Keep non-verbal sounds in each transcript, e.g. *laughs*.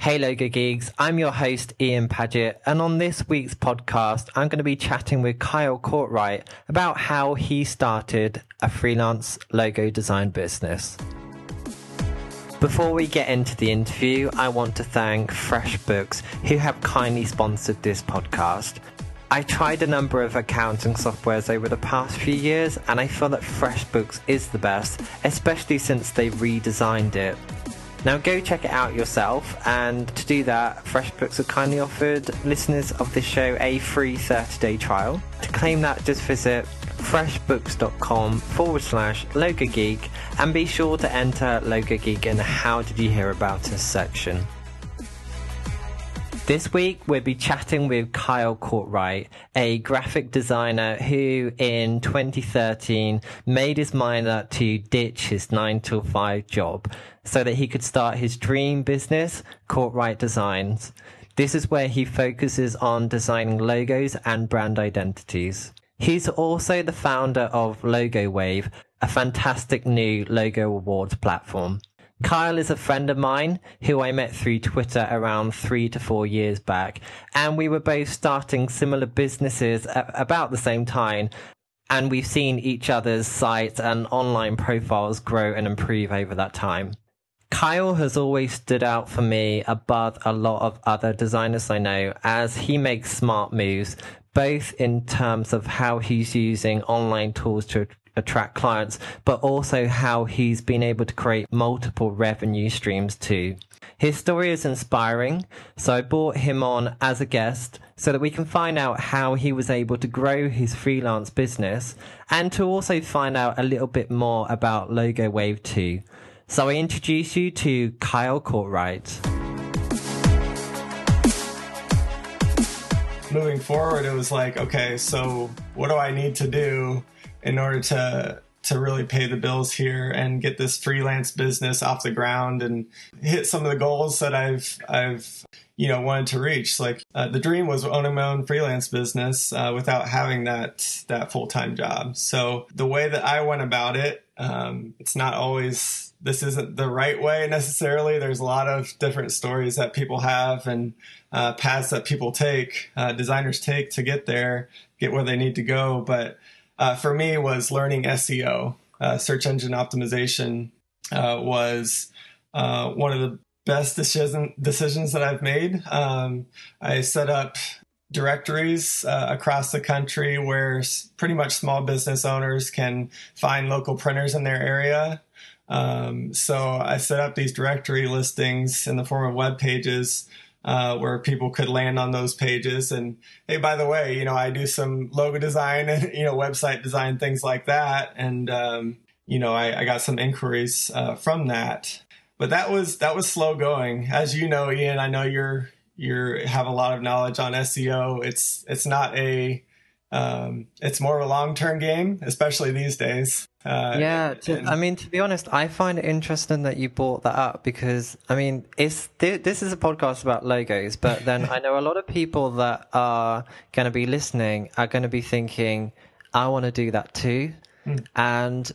Hey Logo Geeks, I'm your host Ian Paget, and on this week's podcast, I'm going to be chatting with Kyle Courtright about how he started a freelance logo design business. Before we get into the interview, I want to thank FreshBooks, who have kindly sponsored this podcast. I tried a number of accounting softwares over the past few years, and I feel that FreshBooks is the best, especially since they redesigned it. Now go check it out yourself, and to do that, FreshBooks have kindly offered listeners of this show a free 30 day trial. To claim that, just visit freshbooks.com forward slash logo geek and be sure to enter logo geek in the how did you hear about us section. This week, we'll be chatting with Kyle Courtright, a graphic designer who in 2013 made his mind up to ditch his 9 to 5 job so that he could start his dream business, Courtright Designs. This is where he focuses on designing logos and brand identities. He's also the founder of Logo Wave, a fantastic new logo awards platform. Kyle is a friend of mine who I met through Twitter around three to four years back, and we were both starting similar businesses at about the same time. And we've seen each other's sites and online profiles grow and improve over that time. Kyle has always stood out for me above a lot of other designers I know as he makes smart moves, both in terms of how he's using online tools to attract clients, but also how he's been able to create multiple revenue streams too. His story is inspiring, so I brought him on as a guest so that we can find out how he was able to grow his freelance business and to also find out a little bit more about Logo Wave 2. So I introduce you to Kyle Courtright. Moving forward, it was like, okay, so what do I need to do in order to to really pay the bills here and get this freelance business off the ground and hit some of the goals that I've I've you know wanted to reach. Like uh, the dream was owning my own freelance business uh, without having that that full time job. So the way that I went about it, um, it's not always this isn't the right way necessarily. There's a lot of different stories that people have and uh, paths that people take, uh, designers take to get there, get where they need to go, but uh, for me was learning SEO. Uh, search engine optimization uh, was uh, one of the best decision, decisions that I've made. Um, I set up directories uh, across the country where pretty much small business owners can find local printers in their area. Um, so I set up these directory listings in the form of web pages uh, where people could land on those pages. And hey, by the way, you know, I do some logo design and *laughs* you know website design things like that. And um, you know, I, I, got some inquiries uh, from that. But that was that was slow going, as you know, Ian. I know you're you're have a lot of knowledge on SEO. It's it's not a um, it's more of a long term game, especially these days. Uh, yeah, to, and, I mean, to be honest, I find it interesting that you brought that up because I mean, it's this is a podcast about logos, but then I know a lot of people that are going to be listening are going to be thinking, "I want to do that too," mm. and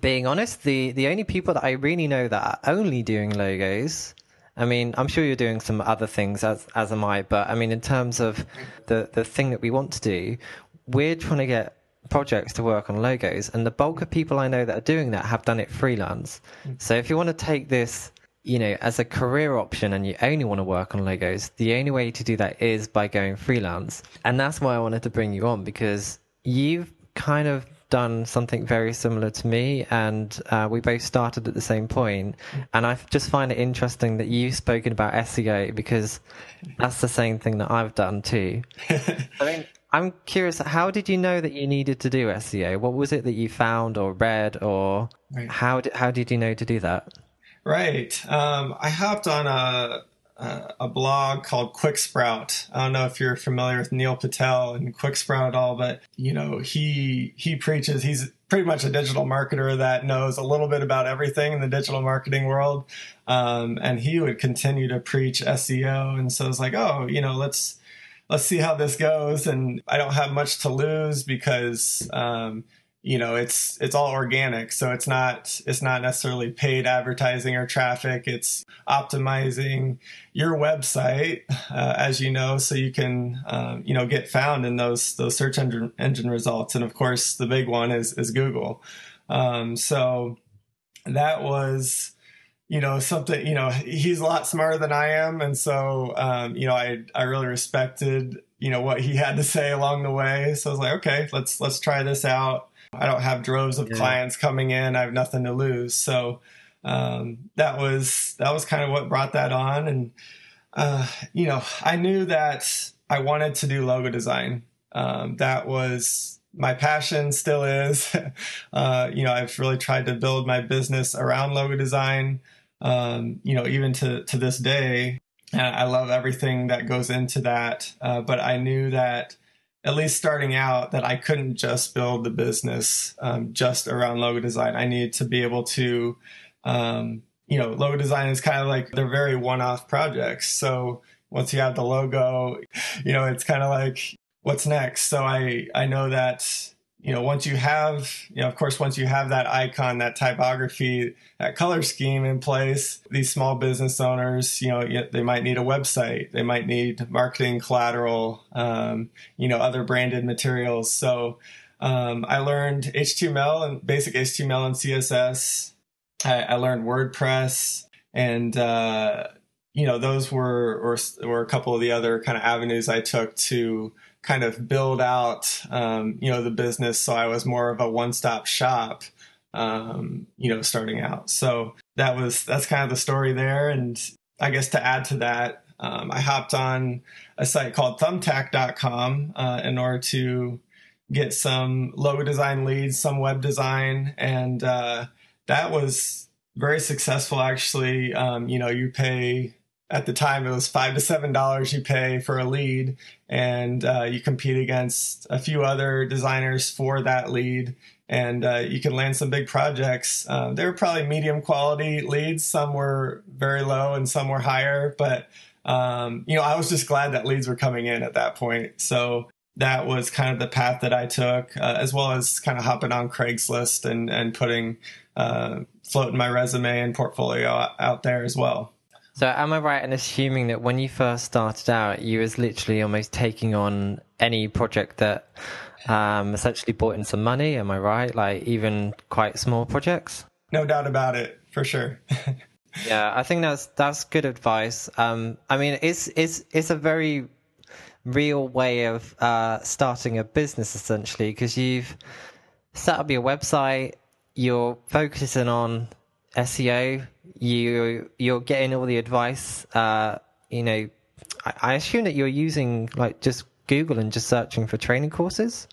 being honest, the the only people that I really know that are only doing logos I mean, I'm sure you're doing some other things as as am I, but I mean, in terms of the the thing that we want to do, we're trying to get projects to work on logos, and the bulk of people I know that are doing that have done it freelance. Mm. So if you want to take this, you know, as a career option and you only want to work on logos, the only way to do that is by going freelance. And that's why I wanted to bring you on because you've kind of done something very similar to me, and uh, we both started at the same point. Mm. And I just find it interesting that you've spoken about SEO because that's the same thing that I've done too. *laughs* I mean, I'm curious, how did you know that you needed to do SEO? What was it that you found or read, or right. how did how did you know to do that? Right. Um, I hopped on a, a, blog called Quick Sprout. I don't know if you're familiar with Neil Patel and Quick Sprout at all, but you know he he preaches. He's pretty much a digital marketer that knows a little bit about everything in the digital marketing world, um, and he would continue to preach SEO. And so it's like, oh, you know, let's let's see how this goes. And I don't have much to lose because, um, you know it's it's all organic. So it's not it's not necessarily paid advertising or traffic. It's optimizing your website uh, as you know so you can um, you know get found in those those search engine engine results. And of course the big one is is google. Um, so that was you know something you know he's a lot smarter than i am and so um, you know i i really respected you know what he had to say along the way so i was like okay let's let's try this out I don't have droves of yeah. clients coming in. I have nothing to lose. So um, that was that was kind of what brought that on. And uh, you know, I knew that I wanted to do logo design. Um, that was my passion, still is. *laughs* uh, you know, I've really tried to build my business around logo design. Um, you know, even to to this day, and I love everything that goes into that. Uh, but I knew that at least starting out that I couldn't just build the business um, just around logo design. I needed to be able to, um, you know, logo design is kind of like they're very one-off projects. So once you have the logo, you know, it's kind of like what's next. So I I know that you know, once you have, you know, of course, once you have that icon, that typography, that color scheme in place, these small business owners, you know, they might need a website, they might need marketing collateral, um, you know, other branded materials. So um, I learned HTML and basic HTML and CSS. I, I learned WordPress, and uh, you know, those were or were a couple of the other kind of avenues I took to kind of build out, um, you know, the business. So I was more of a one-stop shop, um, you know, starting out. So that was that's kind of the story there. And I guess to add to that, um, I hopped on a site called Thumbtack.com uh, in order to get some logo design leads, some web design, and uh, that was very successful. Actually, um, you know, you pay at the time it was five to seven dollars you pay for a lead and uh, you compete against a few other designers for that lead and uh, you can land some big projects. Uh, they were probably medium quality leads. Some were very low and some were higher but um, you know i was just glad that leads were coming in at that point. So that was kind of the path that i took uh, as well as kind of hopping on craigslist and, and putting uh, floating my resume and portfolio out there as well so, am I right in assuming that when you first started out, you was literally almost taking on any project that um, essentially brought in some money? Am I right? Like even quite small projects? No doubt about it, for sure. *laughs* yeah, I think that's that's good advice. Um, I mean, it's it's it's a very real way of uh, starting a business essentially because you've set up your website, you're focusing on SEO, you you're getting all the advice. Uh, you know, I, I, assume that you're using like just Google and just searching for training courses.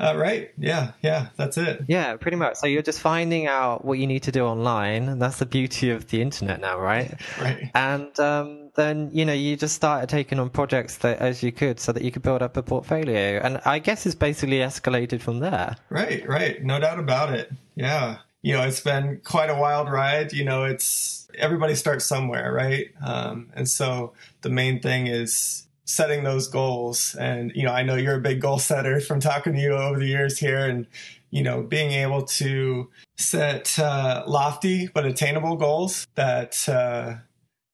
Uh, right. Yeah. Yeah. That's it. Yeah. Pretty much. So you're just finding out what you need to do online, and that's the beauty of the internet now, right? right. And um, then you know you just started taking on projects that as you could, so that you could build up a portfolio. And I guess it's basically escalated from there. Right. Right. No doubt about it. Yeah you know, it's been quite a wild ride. You know, it's everybody starts somewhere, right? Um, and so the main thing is setting those goals. And, you know, I know you're a big goal setter from talking to you over the years here and, you know, being able to set uh, lofty but attainable goals that, uh,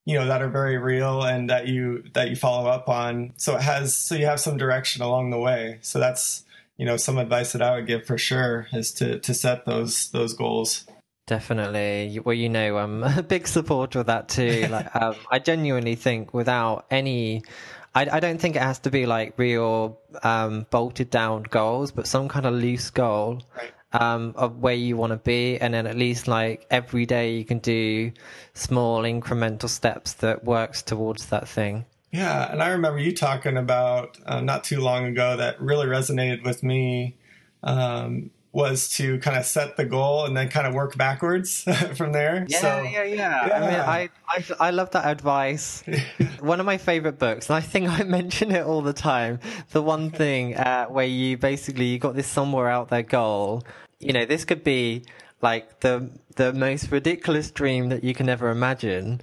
you know that are very real and that you that you follow up on so it has so you have some direction along the way so that's you know some advice that I would give for sure is to to set those those goals. Definitely. Well, you know, I'm *laughs* a big supporter of that too. *laughs* Like, um, I genuinely think without any, I, I, don't think it has to be like real um, bolted down goals, but some kind of loose goal right. um, of where you want to be, and then at least like every day you can do small incremental steps that works towards that thing. Yeah, and I remember you talking about uh, not too long ago that really resonated with me um, was to kind of set the goal and then kind of work backwards *laughs* from there. Yeah, so, yeah, yeah, yeah. I mean, I, I, I love that advice. *laughs* one of my favorite books, and I think I *laughs* mention it all the time. The one thing uh, where you basically you got this somewhere out there goal. You know, this could be like the the most ridiculous dream that you can ever imagine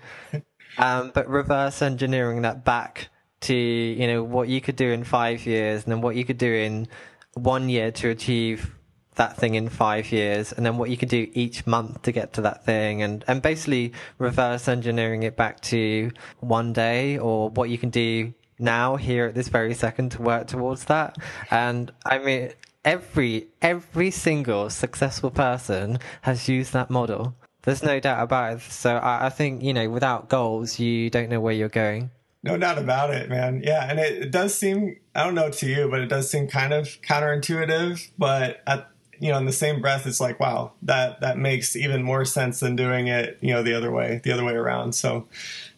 um, but reverse engineering that back to you know what you could do in five years and then what you could do in one year to achieve that thing in five years and then what you could do each month to get to that thing and, and basically reverse engineering it back to one day or what you can do now here at this very second to work towards that. And I mean, every, every single successful person has used that model. There's no doubt about it. So I, I think, you know, without goals, you don't know where you're going. No doubt about it, man. Yeah, and it, it, does seem I don't know to you, but it does seem kind of counterintuitive. But at you know, in the same breath, it's like, wow, that that makes even more sense than doing it, you know, the other way, the other way around. So,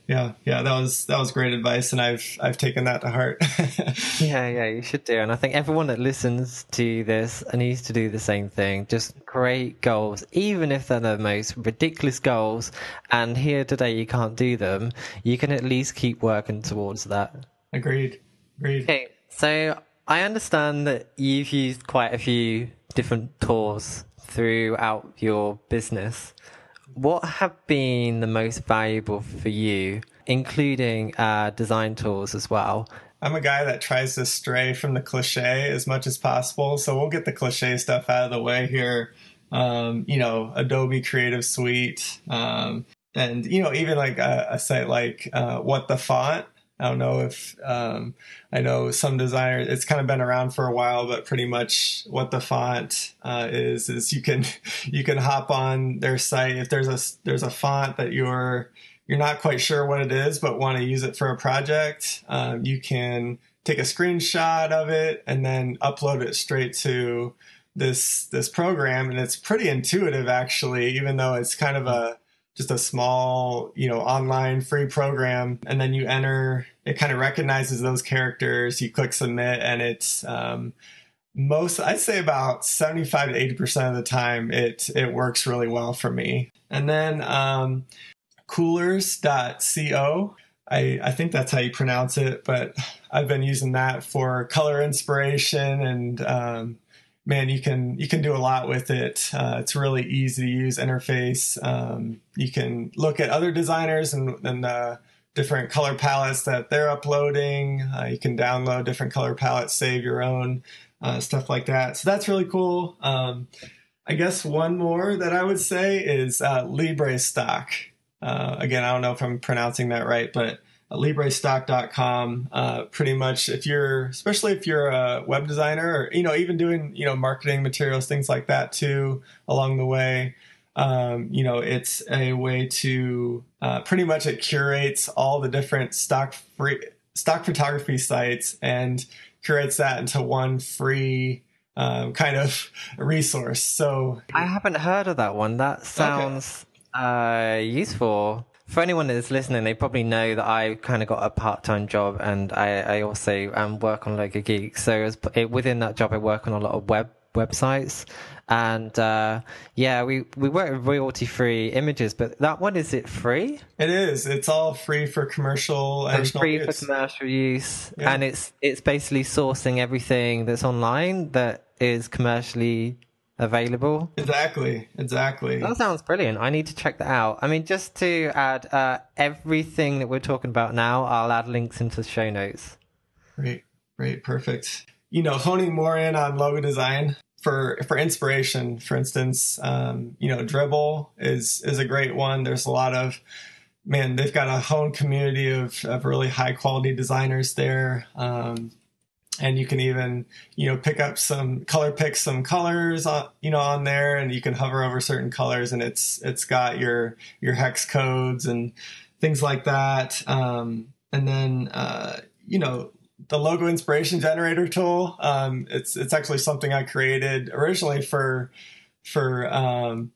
yeah, yeah, that was that was great advice, and I've I've taken that to heart. *laughs* yeah, yeah, you should do, and I think everyone that listens to this needs to do the same thing. Just create goals, even if they're the most ridiculous goals. And here today, you can't do them. You can at least keep working towards that. Agreed. Agreed. Okay, so I understand that you've used quite a few different tools throughout your business what have been the most valuable for you, including uh, design tools as well? I'm a guy that tries to stray from the cliche as much as possible. So we'll get the cliche stuff out of the way here. Um, you know, Adobe Creative Suite, um, and you know, even like a, a site like uh, What the Font I don't know if um, I know some designers. It's kind of been around for a while, but pretty much what the font uh, is is you can *laughs* you can hop on their site if there's a there's a font that you're you're not quite sure what it is, but want to use it for a project. Um, you can take a screenshot of it and then upload it straight to this this program, and it's pretty intuitive actually, even though it's kind of a just a small, you know, online free program. And then you enter, it kind of recognizes those characters. You click submit and it's, um, most, I'd say about 75 to 80% of the time, it, it works really well for me. And then, um, coolors.co. I, I think that's how you pronounce it, but I've been using that for color inspiration and, um, man, you can you can do a lot with it. Uh, it's really easy to use interface. Um, you can look at other designers and, and uh, different color palettes that they're uploading. Uh, you can download different color palettes, save your own uh, stuff like that. So that's really cool. Um, I guess one more that I would say is uh, Libre Stock. Uh, again, I don't know if I'm pronouncing that right, but librestock.com uh, pretty much if you're especially if you're a web designer or you know even doing you know marketing materials things like that too along the way um, you know it's a way to uh, pretty much it curates all the different stock free stock photography sites and curates that into one free um, kind of *laughs* resource. So i haven't heard of that one. That sounds okay. uh, useful for anyone that's listening, they probably know that I kind of got a part-time job, and I, I also um, work on Logo Geek. So as, it, within that job, I work on a lot of web websites, and uh, yeah, we we work with royalty-free images. But that one is it free? It is. It's all free for commercial and free use. for commercial use, yeah. and it's it's basically sourcing everything that's online that is commercially available. Exactly, exactly. That sounds brilliant. I need to check that out. I mean, just to add uh, everything that we're talking about now, I'll add links into the show notes. Great, great, perfect. You know, honing more in on logo design for for inspiration. For instance, um, you know, Dribbble is is a great one. There's a lot of man. They've got a home community of of really high quality designers there. Um, and you can even you know pick up some color pick some colors on you know on there and you can hover over certain colors and it's it's got your your hex codes and things like that. Um, and then uh, you know the logo inspiration generator tool um, it's it's actually something i created originally for for um,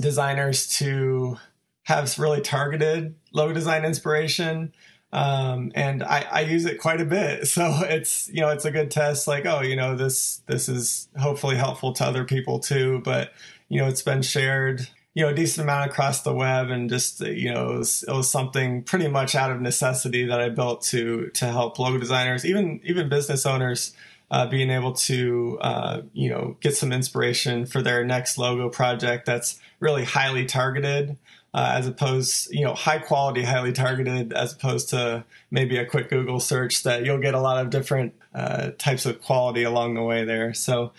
designers to have really targeted logo design inspiration um, and I, I use it quite a bit. *laughs* So it's you know it's a good test. Like oh you know this this is hopefully helpful to other people too. But you know it's been shared you know a decent amount across the web, and just you know it was, it was something pretty much out of necessity that I built to to help logo designers, even even business owners. Uh, being able to uh, you know get some inspiration for their next logo project that's really highly targeted uh, as opposed, you know, high quality, highly targeted, as opposed to maybe a quick Google search that you'll get a lot of different uh, types of quality along the way there. So,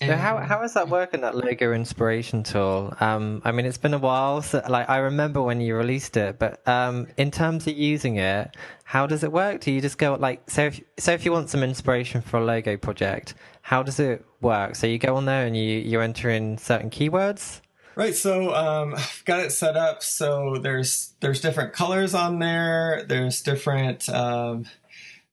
So how how is that working that logo inspiration tool? Um, I mean, it's been a while. So, like, I remember when you released it, but um, in terms of using it, how does it work? Do you just go like so? If so, if you want some inspiration for a logo project, how does it work? So you go on there and you you enter in certain keywords. Right, so um, I've got it set up so there's there's different colors on there. There's different um,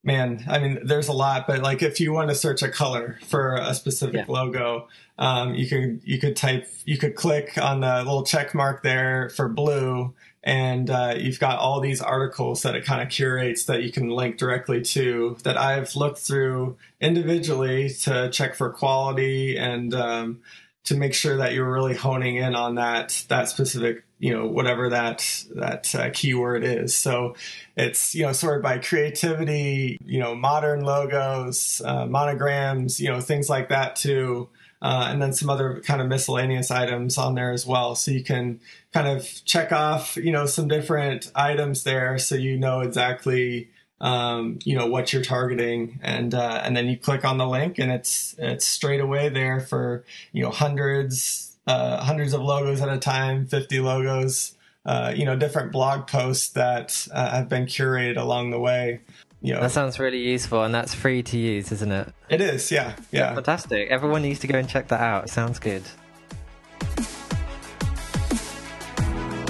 man, I mean, there's a lot, but like if you want to search a color for a specific yeah. logo, um, you could you could type you could click on the little check mark there for blue, and uh, you've got all these articles that it kind of curates that you can link directly to that I've looked through individually to check for quality and um, to make sure that you're really honing in on that that specific you know whatever that that uh, keyword is. So it's you know sorted by creativity you know modern logos uh, monograms you know things like that too uh, and then some other kind of miscellaneous items on there as well. So you can kind of check off you know some different items there so you know exactly um, you know what you're targeting and uh, and then you click on the link and it's it's straight away there for you know hundreds uh, hundreds of logos at a time, 50 logos, uh, you know, different blog posts that uh, have been curated along the way. You know, that sounds really useful, and that's free to use, isn't it? It is, yeah, yeah. Fantastic. Everyone needs to go and check that out. sounds good.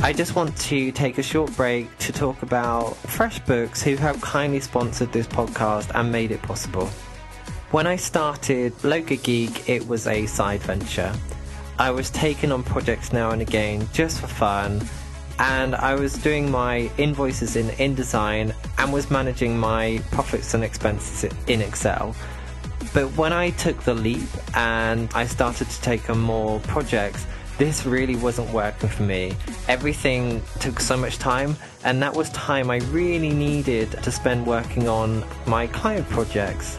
I just want to take a short break to talk about FreshBooks, who have kindly sponsored this podcast and made it possible. When I started Logo Geek, it was a side venture. I was taking on projects now and again just for fun, and I was doing my invoices in InDesign and was managing my profits and expenses in Excel. But when I took the leap and I started to take on more projects, this really wasn't working for me. Everything took so much time, and that was time I really needed to spend working on my client projects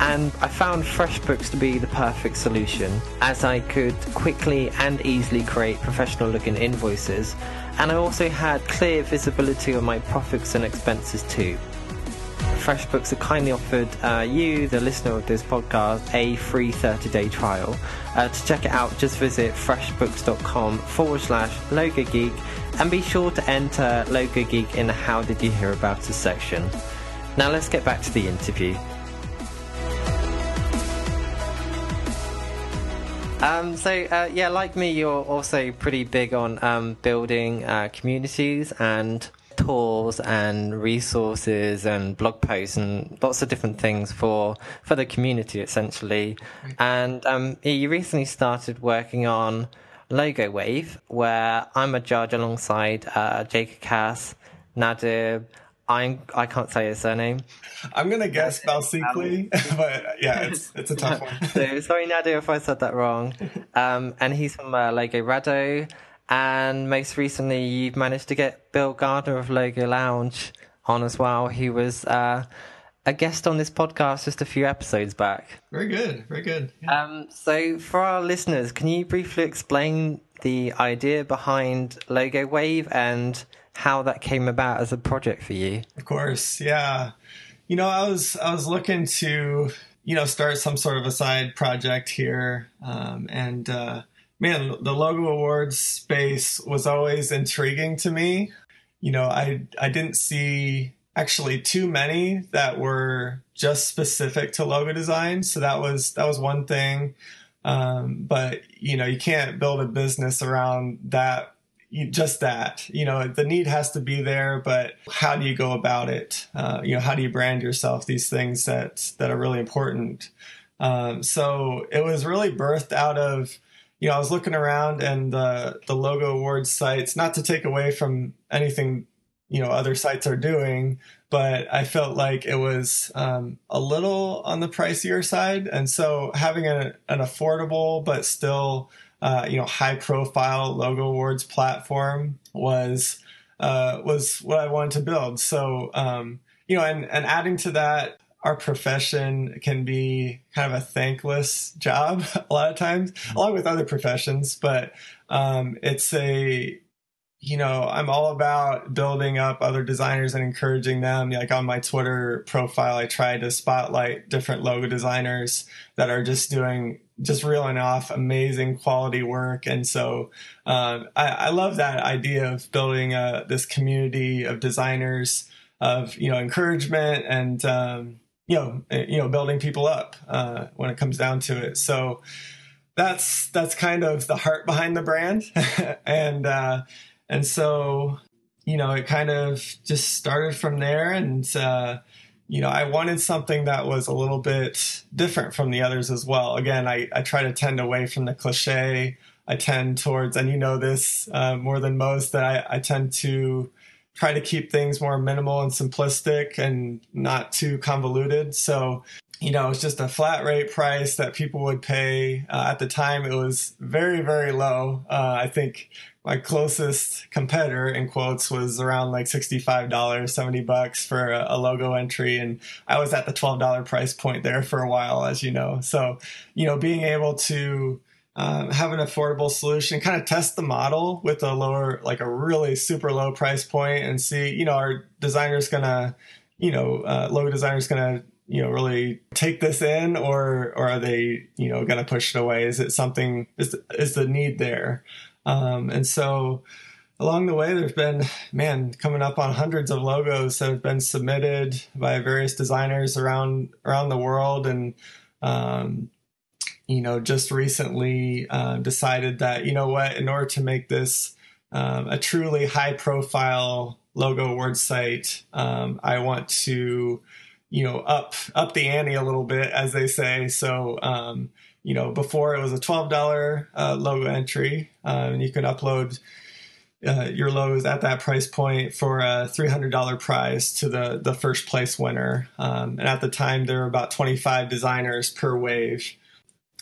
and I found FreshBooks to be the perfect solution as I could quickly and easily create professional looking invoices and I also had clear visibility of my profits and expenses too. FreshBooks have kindly offered uh, you, the listener of this podcast, a free 30 day trial. Uh, to check it out, just visit freshbooks.com forward slash logo geek and be sure to enter logo geek in the How Did You Hear About Us section. Now let's get back to the interview. Um, so uh, yeah, like me, you're also pretty big on um, building uh, communities and tools and resources and blog posts and lots of different things for for the community essentially. And um, you recently started working on Logo Wave, where I'm a judge alongside uh, Jacob Cass, Nadir. I'm I can't say his surname. I'm gonna guess Balsikli, *laughs* but yeah, it's it's a tough *laughs* one. so, sorry, Nadir, if I said that wrong. *laughs* Um, and he's from uh, Logorado, and most recently, you've managed to get Bill Gardner of Logo Lounge on as well. He was uh, a guest on this podcast just a few episodes back. Very good, very good. Yeah. Um, so, for our listeners, can you briefly explain the idea behind Logo Wave and how that came about as a project for you. Of course, yeah. You know, I was I was looking to you know start some sort of a side project here, um, and uh, man, the logo awards space was always intriguing to me. You know, I I didn't see actually too many that were just specific to logo design, so that was that was one thing. Um, but you know, you can't build a business around that just that. You know the need has to be there but how do you go about it? Uh, you know how do you brand yourself? These things that that are really important. Um, so it was really birthed out of you know i was looking around and the the logo awards sites not to take away from anything you know other sites are doing but i felt like it was um, a little on the pricier side and so having a, an affordable but still uh, you know high profile logo awards platform was uh, was what I wanted to build. So um, you know, and and adding to that, our profession can be kind of a thankless job *laughs* a lot of times, along with other professions. But um, it's a you know, I'm all about building up other designers and encouraging them. Like on my Twitter profile, I try to spotlight different logo designers that are just doing just reeling off amazing quality work. And so um, I, I, love that idea of building a, this community of designers of you know encouragement and um, you know eh, you know building people up uh, when it comes down to it. So that's that's kind of the heart behind the brand, *laughs* and uh, and so you know it kind of just started from there and. Uh, you know, I wanted something that was a little bit different from the others as well. Again, I, I try to tend away from the cliche. I tend towards, and you know this uh, more than most, that I, I tend to try to keep things more minimal and simplistic and not too convoluted. So, you know, it's just a flat rate price that people would pay. Uh, at the time, it was very, very low. Uh, I think my closest competitor in quotes was around like $65 70 bucks for a, a, logo entry and i was at the $12 price point there for a while as you know so you know being able to um, have an affordable solution kind of test the model with a lower like a really super low price point and see you know our designers gonna you know uh, logo designers gonna you know really take this in or or are they you know going to push it away? Is it something is is the need there? Um, and so along the way, there's been, man, coming up on hundreds of logos that have been submitted by various designers around around the world, and um, you know, just recently uh, decided that you know what, in order to make this um, a truly high profile logo award site, um, I want to you know up up the ante a little bit, as they say. So um, you know, before it was a $12 uh, logo entry, uh, and you could upload uh, your logos at that price point for a $300 prize to the, the first place winner. Um, and at the time, there were about 25 designers per wave.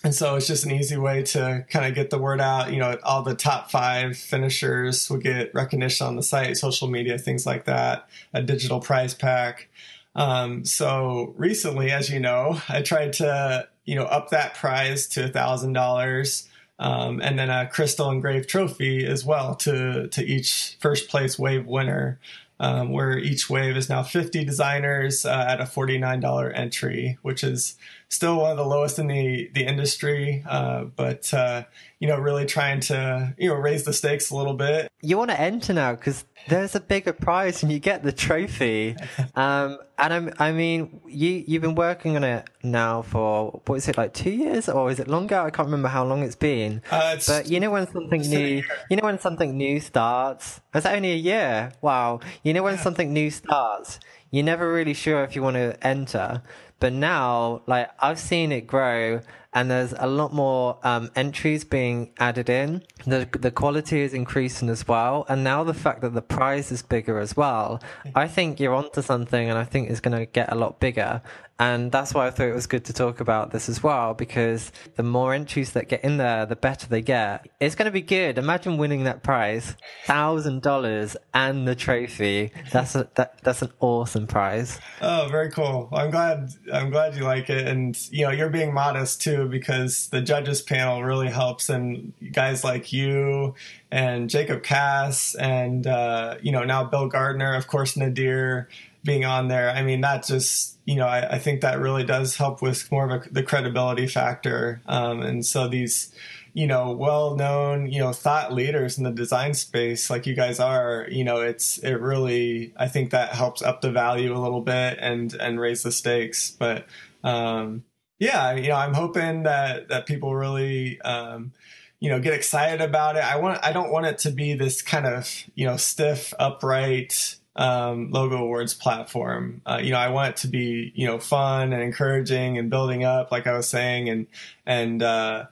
And so it's just an easy way to kind of get the word out. You know, all the top five finishers will get recognition on the site, social media, things like that, a digital prize pack. Um, so recently, as you know, I tried to you know, up that prize to a thousand dollars. Um, and then a crystal engraved trophy as well to to each first place wave winner, um, where each wave is now 50 designers uh, at a $49 entry, which is still one of the lowest in the the industry, uh, but uh, you know, really trying to you know raise the stakes a little bit. You want to enter now because there's a bigger prize and you get the trophy. *laughs* Um, and I'm, I mean, you you've been working on it now for what is it like two years or is it longer? I can't remember how long it's been. Uh, it's but you know when something new, you know when something new starts. It's only a year. Wow. You know when yeah. something new starts, you're never really sure if you want to enter. But now, like I've seen it grow, and there's a lot more um, entries being added in. The the quality is increasing as well, and now the fact that the prize is bigger as well, I think you're onto something, and I think it's going to get a lot bigger. And that's why I thought it was good to talk about this as well, because the more entries that get in there, the better they get. It's going to be good. Imagine winning that prize, thousand dollars and the trophy. That's a, that, that's an awesome prize. Oh, very cool. I'm glad. I'm glad you like it, and you know you're being modest too, because the judges panel really helps, and guys like you and Jacob Cass, and uh, you know now Bill Gardner, of course Nadir being on there. I mean, that just, you know, I, I think that really does help with more of a, the credibility factor. Um, and so these, you know, well known, you know, thought leaders in the design space like you guys are, you know, it's, it really, I think that helps up the value a little bit and, and raise the stakes. But, um, yeah, you know, I'm hoping that, that people really, um, you know, get excited about it. I want, I don't want it to be this kind of, you know, stiff, upright, um, logo awards platform. Uh, you know, I want it to be you know fun and encouraging and building up, like I was saying, and and uh,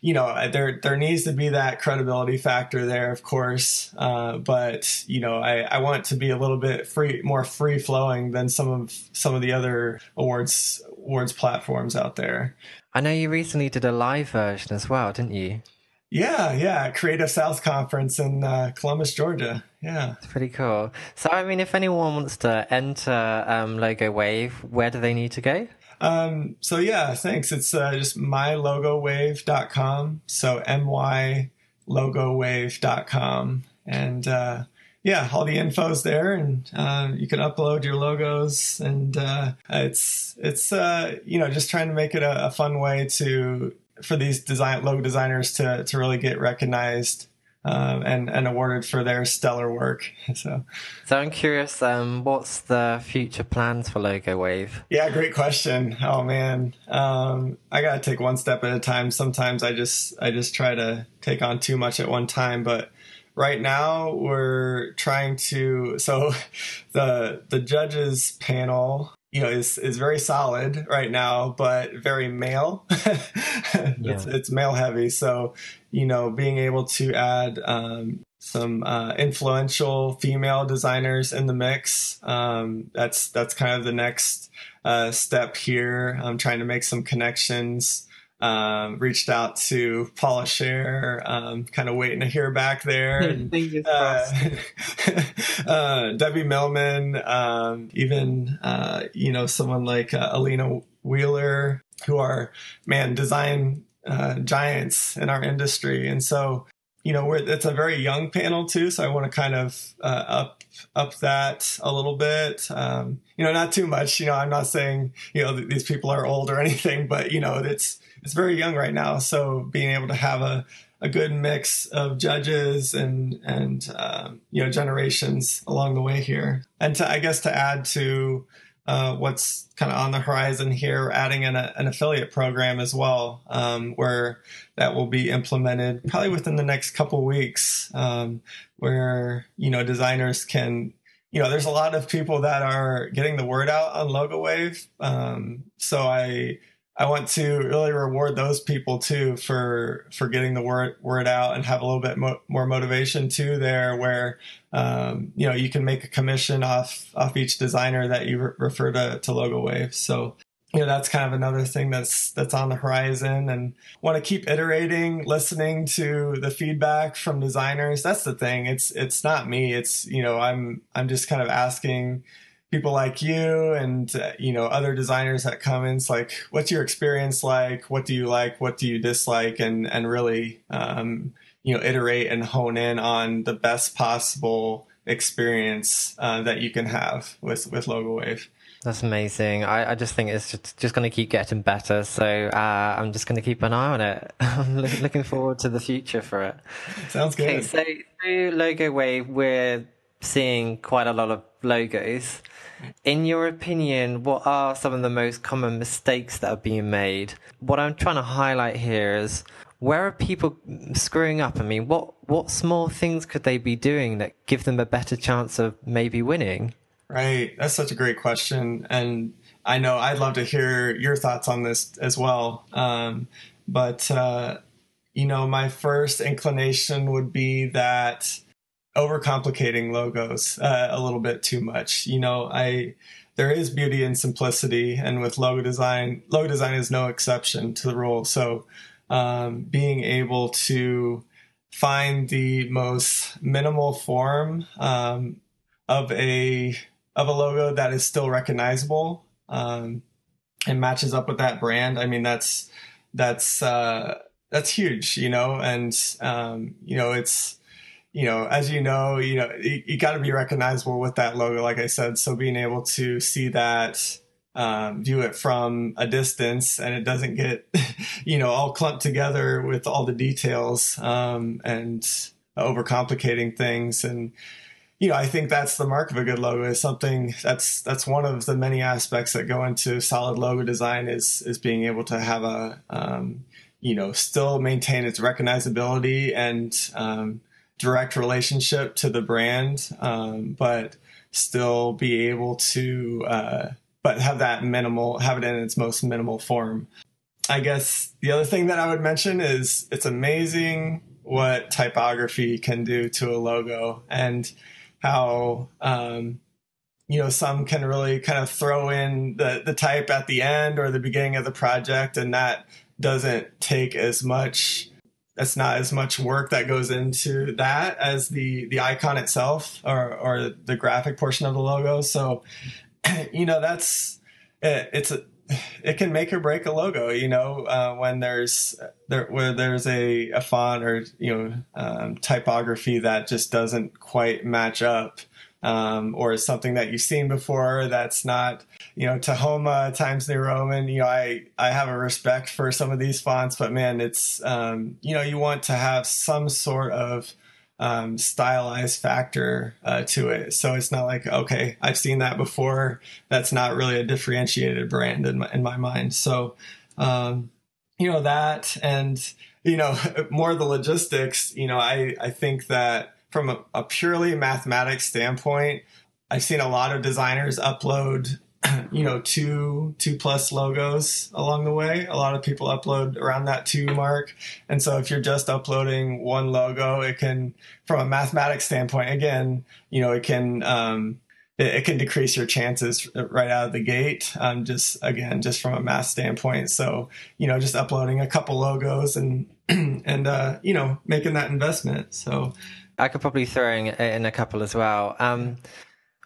you know there there needs to be that credibility factor there, of course. Uh, but you know, I, I want to be a little bit free, more free flowing than some of some of the other awards awards platforms out there. I know you recently did a live version as well, didn't you? Yeah, yeah, Creative South Conference in uh, Columbus, Georgia. Yeah, it's pretty cool. So, I mean, if anyone wants to enter um, Logo Wave, where do they need to go? Um, so yeah, thanks. It's uh, just mylogowave.com. So mylogowave.com. And uh, yeah, all the info's there, and uh, you can upload your logos. And uh, it's it's uh, you know just trying to make it a, a fun way to for these design logo designers to to really get recognized um, and and awarded for their stellar work. *laughs* So, so I'm curious, um, what's the future plans for Logo Wave? Yeah, great question. Oh man, um, I gotta take one step at a time. Sometimes I just I just try to take on too much at one time, but right now we're trying to so *laughs* the the judges panel you know is is very solid right now but very male. *laughs* Yeah. it's, it's, male heavy. So you know being able to add um, some uh, influential female designers in the mix um, that's that's kind of the next uh, step here. I'm trying to make some connections um, reached out to Paula Scher, um, kind of waiting to hear back there. *laughs* And, uh, *laughs* uh, Debbie Millman, um, even, uh, you know, someone like uh, Alina Wheeler, who are, man, design uh, giants in our industry. And so, you know, it's a very young panel too. So I want to kind of uh, up up that a little bit. Um, you know, not too much. You know, I'm not saying you know th- these people are old or *laughs* anything, but you know, it's it's very young right now. So being able to have a, a good mix of judges and and um, you know generations along the way here, and to I guess to add to uh, what's kind of on the horizon here, adding an, an affiliate program as well, um, where that will be implemented probably within the next couple weeks, um, where you know designers can you know, there's a lot of people that are getting the word out on Logo Wave. Um, so I I want to really reward those people too for for getting the word word out and have a little bit mo- more motivation too there where um, you know you can make a commission off off each designer that you re- refer to to logo wave. So you know that's kind of another thing that's that's on the horizon and want to keep iterating listening to the feedback from designers. That's the thing. It's it's not me. It's you know i'm i'm just kind of asking people like you and uh, you know other designers that come in it's like what's your experience like what do you like what do you dislike and and really um, you know iterate and hone in on the best possible experience uh, that you can have with with logo wave that's amazing. I, I just think it's just, just going to keep getting better. So uh, I'm just going to keep an eye on it. *laughs* I'm look, looking forward to the future for it. Sounds good. Okay, so through Logo Wave, we're seeing quite a lot of logos. In your opinion, what are some of the most common mistakes that are being made? What I'm trying to highlight here is where are people screwing up? I mean, what what small things could they be doing that give them a better chance of maybe winning? Right, that's such a great question, and I know I'd love to hear your thoughts on this as well. Um, but uh, you know, my first inclination would be that overcomplicating logos uh, a little bit too much. You know, I there is beauty in simplicity, and with logo design, logo design is no exception to the rule. So, um, being able to find the most minimal form um, of a of a logo that is still recognizable um, and matches up with that brand. I mean, that's that's uh, that's huge, you know, and um, you know, it's you know, as you know, you know, you, got to be recognizable with that logo, like I said. So being able to see that, um, view it from a distance, and it doesn't get, *laughs* you know, all clumped together with all the details um, and overcomplicating things. And you know, I think that's the mark of a good logo is something that's that's one of the many aspects that go into solid logo design is is being able to have a um, you know still maintain its recognizability and um, direct relationship to the brand, um, but still be able to, uh, but have that minimal, have it in its most minimal form. I guess the other thing that I would mention is it's amazing what typography can do to a logo and how, um, you know, some can really kind of throw in the, the type at the end or the beginning of the project, and that doesn't take as much that's not as much work that goes into that as the the icon itself or or the graphic portion of the logo. So, *clears throat* you know, that's it, it's a it can make or break a logo. You know, uh, when there's there where there's a, a font or you know um, typography that just doesn't quite match up um, or something that you've seen before that's not, you know, Tahoma Times New Roman. You know, I, I have a respect for some of these fonts, but man, it's, um, you know, you want to have some sort of um, stylized factor uh, to it. So it's not like, okay, I've seen that before. That's not really a differentiated brand in my, in my mind. So, um, you know, that and, you know, *laughs* more the logistics, you know, I, I think that from a, a purely mathematics standpoint, I've seen a lot of designers upload *clears throat* you know two two plus logos along the way. A lot of people upload around that two mark. And so if you're just uploading one logo it can from a mathematics standpoint again you know it can um, it, it, can decrease your chances right out of the gate um, just again just from a math standpoint. So you know just uploading a couple logos and *clears throat* and uh, you know making that investment. So I could probably throw in a couple as well. Um,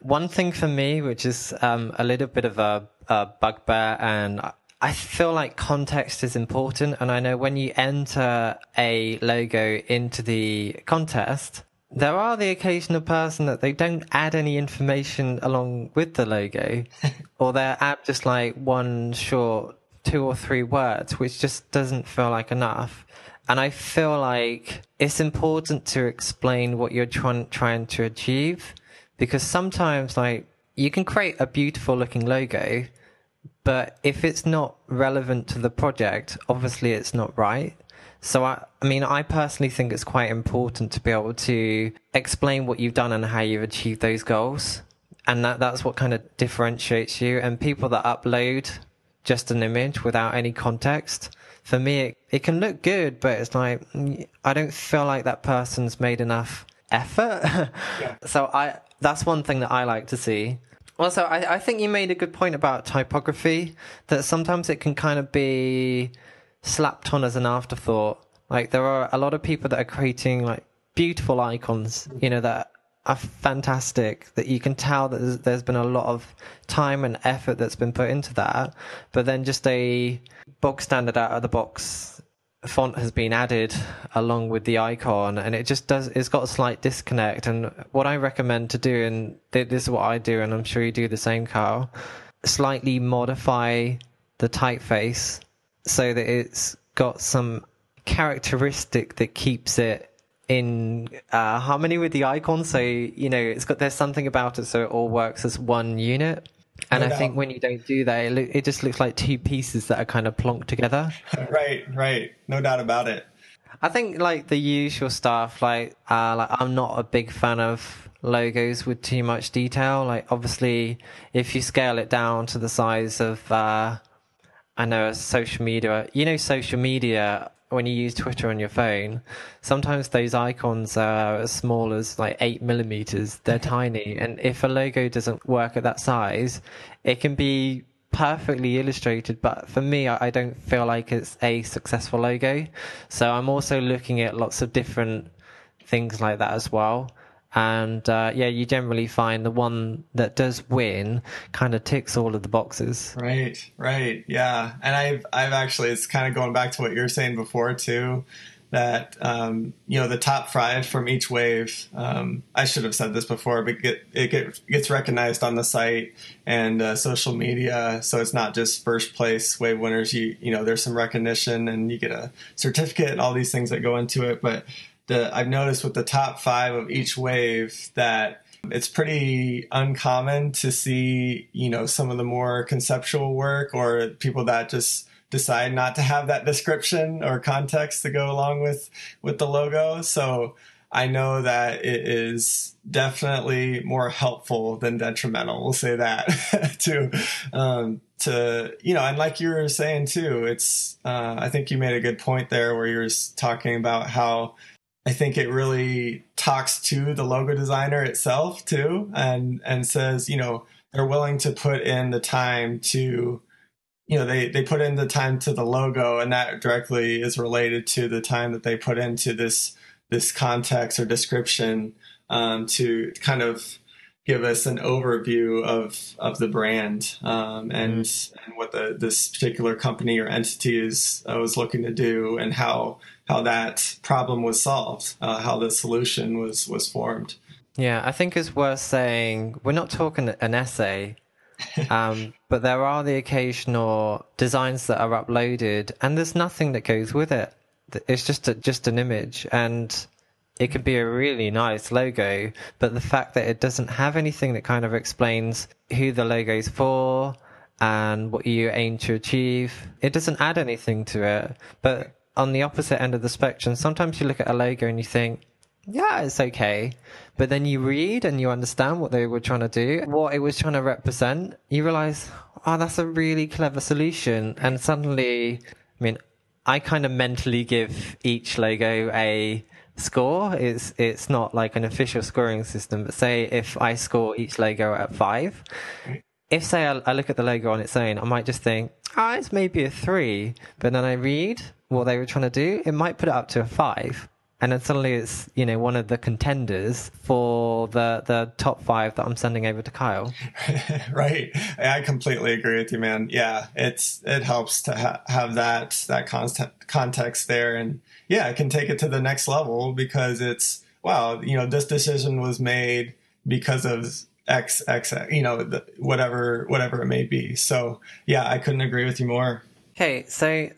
one thing for me, which is um, a little bit of a, a bugbear, and I feel like context is important. And I know when you enter a logo into the contest, there are the occasional person that they don't add any information along with the logo, *laughs* or they add just like one short two or three words, which just doesn't feel like enough. And I feel like it's important to explain what you're trying, trying to achieve because sometimes like you can create a beautiful looking logo, but if it's not relevant to the project, obviously it's not right. So I, I mean, I personally think it's quite important to be able to explain what you've done and how you've achieved those goals. And that, that's what kind of differentiates you. And people that upload just an image without any context, for me, it, it can look good, but it's like, I don't feel like that person's made enough effort. yeah. *laughs* So I, that's one thing that I like to see. Also, I, I think you made a good point about typography, that sometimes it can kind of be slapped on as an afterthought. Like there are a lot of people that are creating like beautiful icons, you know, that are fantastic that you can tell that there's, there's been a lot of time and effort that's been put into that. But then just a box standard out of the box font has been added along with the icon and it just does it's got a slight disconnect. And what i recommend to do and this is what i do and i'm sure you do the same Kyle slightly modify the typeface so that it's got some characteristic that keeps it in uh, harmony with the icon. So you know, it's got there's something about it, so it all works as one unit. And no I doubt. think when you don't do that, it, lo- it just looks like two pieces that are kind of plonked together. *laughs* right, right, no doubt about it. I think like the usual stuff, like uh, like I'm not a big fan of logos with too much detail. Like obviously, if you scale it down to the size of, uh, I know, social media, you know, social media when you use Twitter on your phone, sometimes those icons are as small as like eight millimeters. They're *laughs* tiny. And if a logo doesn't work at that size, it can be perfectly illustrated. But for me, I don't feel like it's a successful logo. So I'm also looking at lots of different things like that as well and uh, yeah, you generally find the one that does win kind of ticks all of the boxes. Right, right, yeah. And I've I've actually it's kind of going back to what you were saying before too. That um, you know the top five from each wave. Um, I should have said this before, but get, it get, gets recognized on the site and uh, social media. So it's not just first place wave winners. You you know there's some recognition and you get a certificate and all these things that go into it. But the I've noticed with the top five of each wave that it's pretty uncommon to see, you know, some of the more conceptual work or people that just decide not to have that description or context to go along with with the logo. So I know that it is definitely more helpful than detrimental. We'll say that *laughs* to um, to you know, and like you were saying too, it's uh, I think you made a good point there where you're talking about how I think it really talks to the logo designer itself too, and and says you know they're willing to put in the time to you know they they put in the time to the logo and that directly is related to the time that they put into this this context or description um, to kind of give us an overview of of the brand um, and mm-hmm. and what the this particular company or entity is uh, was looking to do and how how that problem was solved, uh, how the solution was was formed. Yeah, I think it's worth saying we're not talking an essay, *laughs* um, but there are the occasional designs that are uploaded, and there's nothing that goes with it. It's just a, just an image, and it could be a really nice logo, but the fact that it doesn't have anything that kind of explains who the logo is for and what you aim to achieve, it doesn't add anything to it. But on the opposite end of the spectrum, sometimes you look at a logo and you think, yeah, it's okay. But then you read and you understand what they were trying to do, what it was trying to represent. You realize, oh, that's a really clever solution. And suddenly, I mean, I kind of mentally give each logo a score. It's it's not like an official scoring system, but say if I score each logo at five, if say I, I look at the logo on its own, I might just think, ah, oh, it's maybe a three. But then I read what they were trying to do, it might put it up to a five and then suddenly it's you know one of the contenders for the the top five that I'm sending over to Kyle. *laughs* right, I completely agree with you, man. Yeah, it's it helps to ha- have that that content context there, and yeah, it can take it to the next level because it's wow, you know, this decision was made because of X X, you know, the, whatever whatever it may be. So yeah, I couldn't agree with you more. Okay, so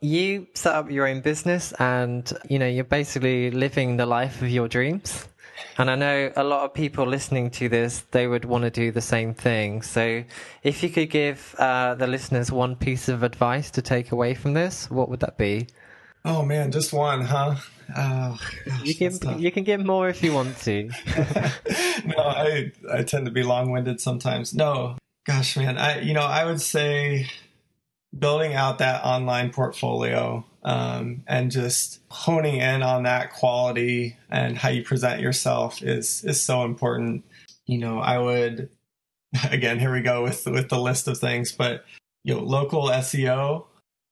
you set up your own business and you know you're basically living the life of your dreams and i know a lot of people listening to this they would want to do the same thing so if you could give uh, the listeners one piece of advice to take away from this what would that be oh man just one huh oh, gosh, you can you can give more if you want to *laughs* no i i tend to be long-winded sometimes no gosh man i you know i would say building out that online portfolio um, and just honing in on that quality and how you present yourself is is so important. You know, I would *laughs* again here we go with with the list of things, but you know, local SEO.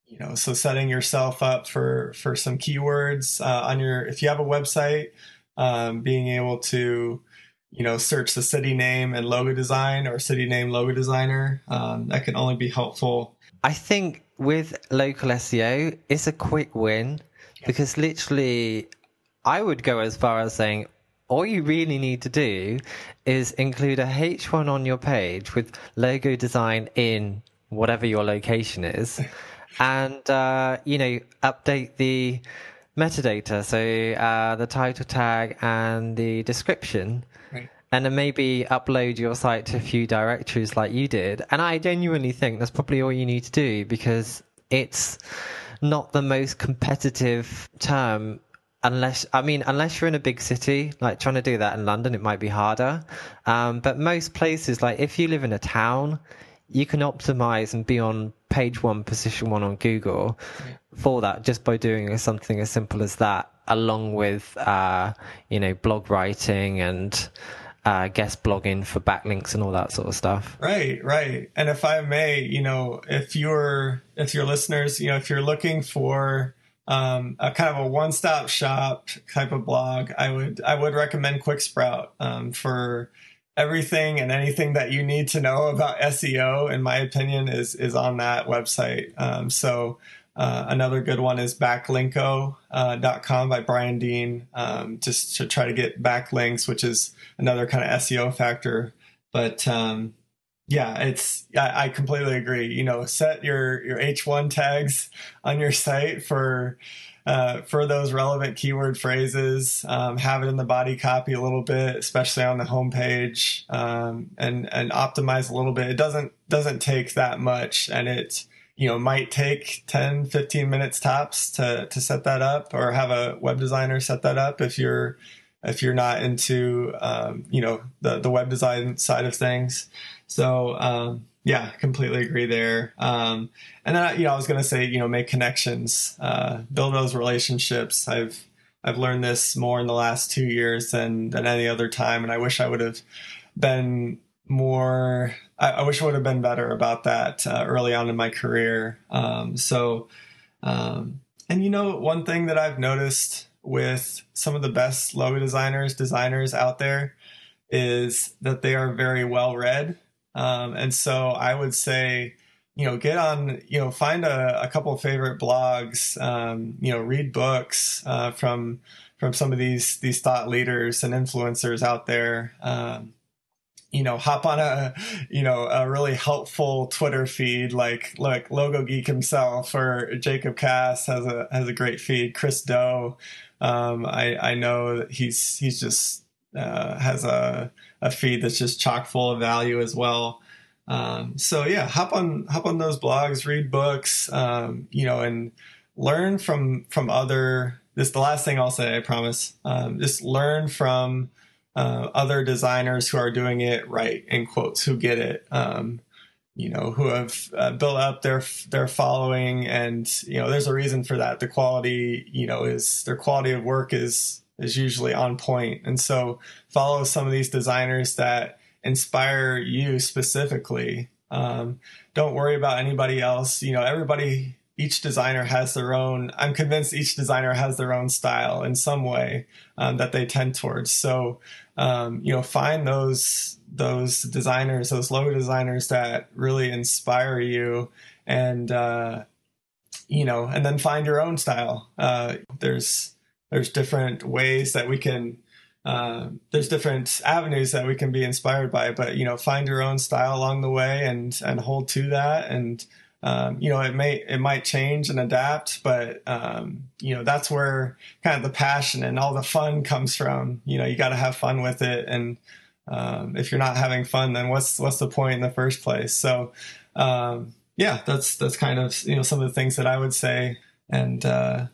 You know, so setting yourself up for for some keywords uh, on your if you have a website, um, being able to you know search the city name and logo design or city name logo designer um, that can only be helpful. I think with local SEO, it's a quick win because literally, I would go as far as saying all you really need to do is include a H1 on your page with logo design in whatever your location is, *laughs* and uh, you know update the metadata, so uh, the title tag and the description. And then maybe upload your site to a few directories like you did. And I genuinely think that's probably all you need to do because it's not the most competitive term unless I mean unless you're in a big city like trying to do that in London it might be harder. Um, but most places like if you live in a town you can optimize and be on page one position one on Google for that just by doing something as simple as that along with uh, you know blog writing and uh, guest blogging for backlinks and all that sort of stuff. Right, right. And if I may, you know, if you're if your listeners, you know, if you're looking for um, a kind of a one-stop shop type of blog, I would I would recommend QuickSprout um, for everything and anything that you need to know about SEO. In my opinion, is is on that website. Um, so uh, another good one is backlinko.com uh, by Brian Dean, um, just to try to get backlinks, which is another kind of SEO factor. But um, yeah, it's I, I, completely agree. You know, set your your H1 tags on your site for uh, for those relevant keyword phrases. Um, have it in the body copy a little bit, especially on the homepage, um, and and optimize a little bit. It doesn't doesn't take that much, and it you know might take 10 15 minutes tops to to set that up or have a web designer set that up if you're if you're not into um, you know the the web design side of things so um, yeah completely agree there um, and then you know i was going to say you know make connections uh, build those relationships i've i've learned this more in the last two years than than any other time and i wish i would have been more I, I, wish I would have been better about that uh, early on in my career. Um, so, um, and you know, one thing that I've noticed with some of the best logo designers, designers out there, is that they are very well read. Um, and so I would say, you know, get on, you know, find a, a couple of favorite blogs, um, you know, read books uh, from from some of these these thought leaders and influencers out there. Um, you know, hop on a, you know, a really helpful Twitter feed like like Logo Geek himself or Jacob Cass has a has a great feed. Chris Do, um, I I know that he's he's just uh, has a a feed that's just chock full of value as well. Um, so yeah, hop on hop on those blogs, read books, um, you know, and learn from from other. This is the last thing I'll say. I promise. Um, just learn from uh, other designers who are doing it right in quotes who get it um, you know who have uh, built up their their following and you know there's a reason for that the quality you know is their quality of work is is usually on point. And so follow some of these designers that inspire you specifically. Um, don't worry about anybody else. You know everybody each designer has their own i'm convinced each designer has their own style in some way um, that they tend towards. So um, you know find those those designers those logo designers that really inspire you and uh, you know and then find your own style. Uh, there's there's different ways that we can uh, there's different avenues that we can be inspired by but you know find your own style along the way and and hold to that and um, you know, it may it might change and adapt, but um, you know that's where kind of the passion and all the fun comes from. You know, you got to have fun with it, and um, if you're not having fun, then what's what's the point in the first place? So, um, yeah, that's that's kind of you know some of the things that I would say, and uh,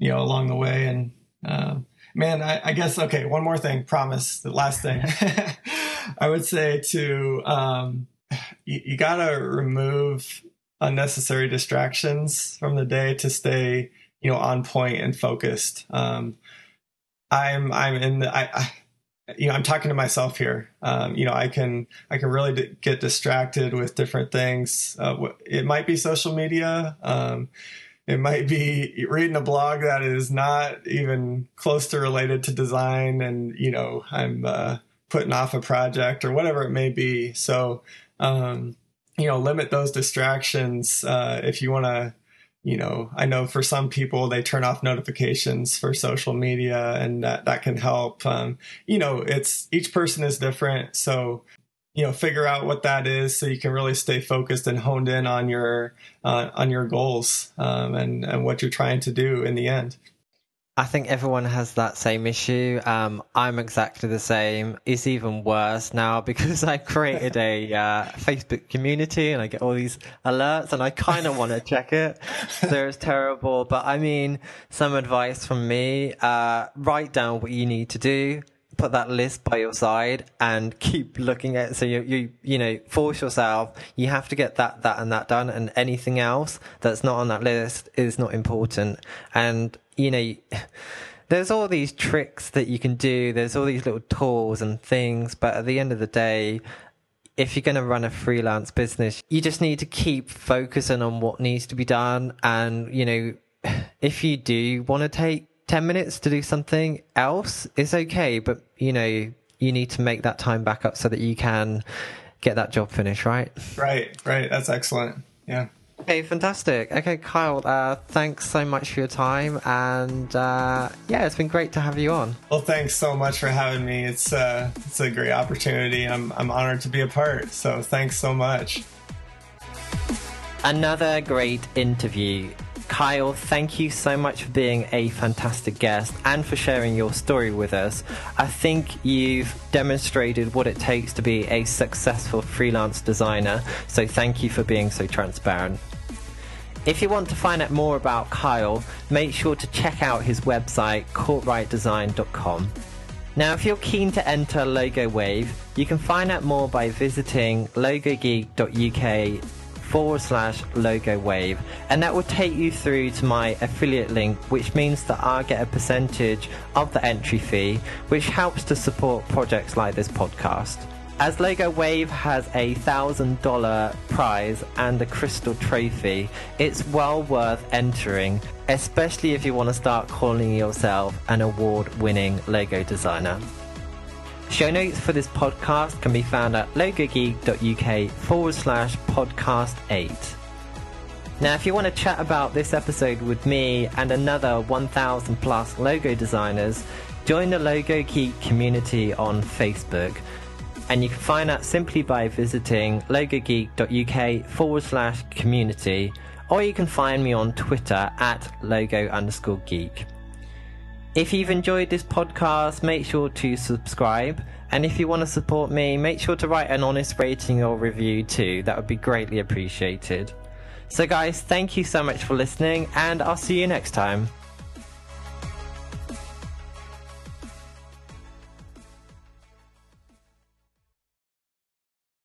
you know along the way, and um, man, I, I, guess okay, one more thing, promise, the last thing, *laughs* *laughs* I would say to um, you, you got to remove unnecessary distractions from the day to stay you know on point and focused. Um i'm i'm in the i, I you know i'm talking to myself here. Um you know i can i can really d- get distracted with different things. Uh, it might be social media. Um it might be reading a blog that is not even close to related to design and you know i'm uh, putting off a project or whatever it may be. So um you know limit those distractions uh, if you want to you know i know for some people they turn off notifications for social media and that, that can help. Um, you know it's each person is different. So you know figure out what that is so you can really stay focused and honed in on your uh, on your goals um, and and what you're trying to do in the end I think everyone has that same issue. Um, I'm exactly the same. It's even worse now *laughs* because I created a uh, Facebook community and I get all these alerts and I kind of want to check it. So it's terrible. But I mean, some advice from me, uh, write down what you need to do. Put that list by your side and *laughs* keep looking at. So you, you, you know, force yourself. You have to get that, that and that done and anything else that's not on that list is not important. And you know, *sighs* there's all these tricks that you can do. There's all these little tools and things, but at the end of the day, if you're going to run a freelance business, you just need to keep focusing on what needs to be done. And, you know, *sighs* if you do want to take 10 minutes to do something else, is okay. But, you know, you need to make that time back up so that you can get that job finished, right? Right, right. That's excellent. Yeah. Okay, fantastic. Okay, Kyle, uh, thanks so much for your time, and uh, yeah, it's been great to have you on. Well, thanks so much for having me. It's uh, it's a great opportunity. I'm I'm honored to be a part. So thanks so much. Another great interview. Kyle, thank you so much for being a fantastic guest and for sharing your story with us. I think you've demonstrated what it takes to be a successful freelance designer, so thank you for being so transparent. If you want to find out more about Kyle, make sure to check out his website, courtrightdesign.com. Now, if you're keen to enter Logo Wave, you can find out more by visiting logogeek.uk forward slash logo wave and that will take you through to my affiliate link which means that I get a percentage of the entry fee which helps to support projects like this podcast. As Logo Wave has a thousand dollar prize and a crystal trophy, it's well worth entering, especially if you want to start calling yourself an award winning Logo designer. Show notes for this podcast can be found at logogeek.uk forward slash podcast 8. Now, if you want to chat about this episode with me and another 1,000 plus logo designers, join the Logo Geek community on Facebook. And you can find that simply by visiting logogeek.uk forward slash community, or you can find me on Twitter at logo underscore geek. If you've enjoyed this podcast, make sure to subscribe. And if you want to support me, make sure to write an honest rating or review too. That would be greatly appreciated. So, guys, thank you so much for listening, and I'll see you next time.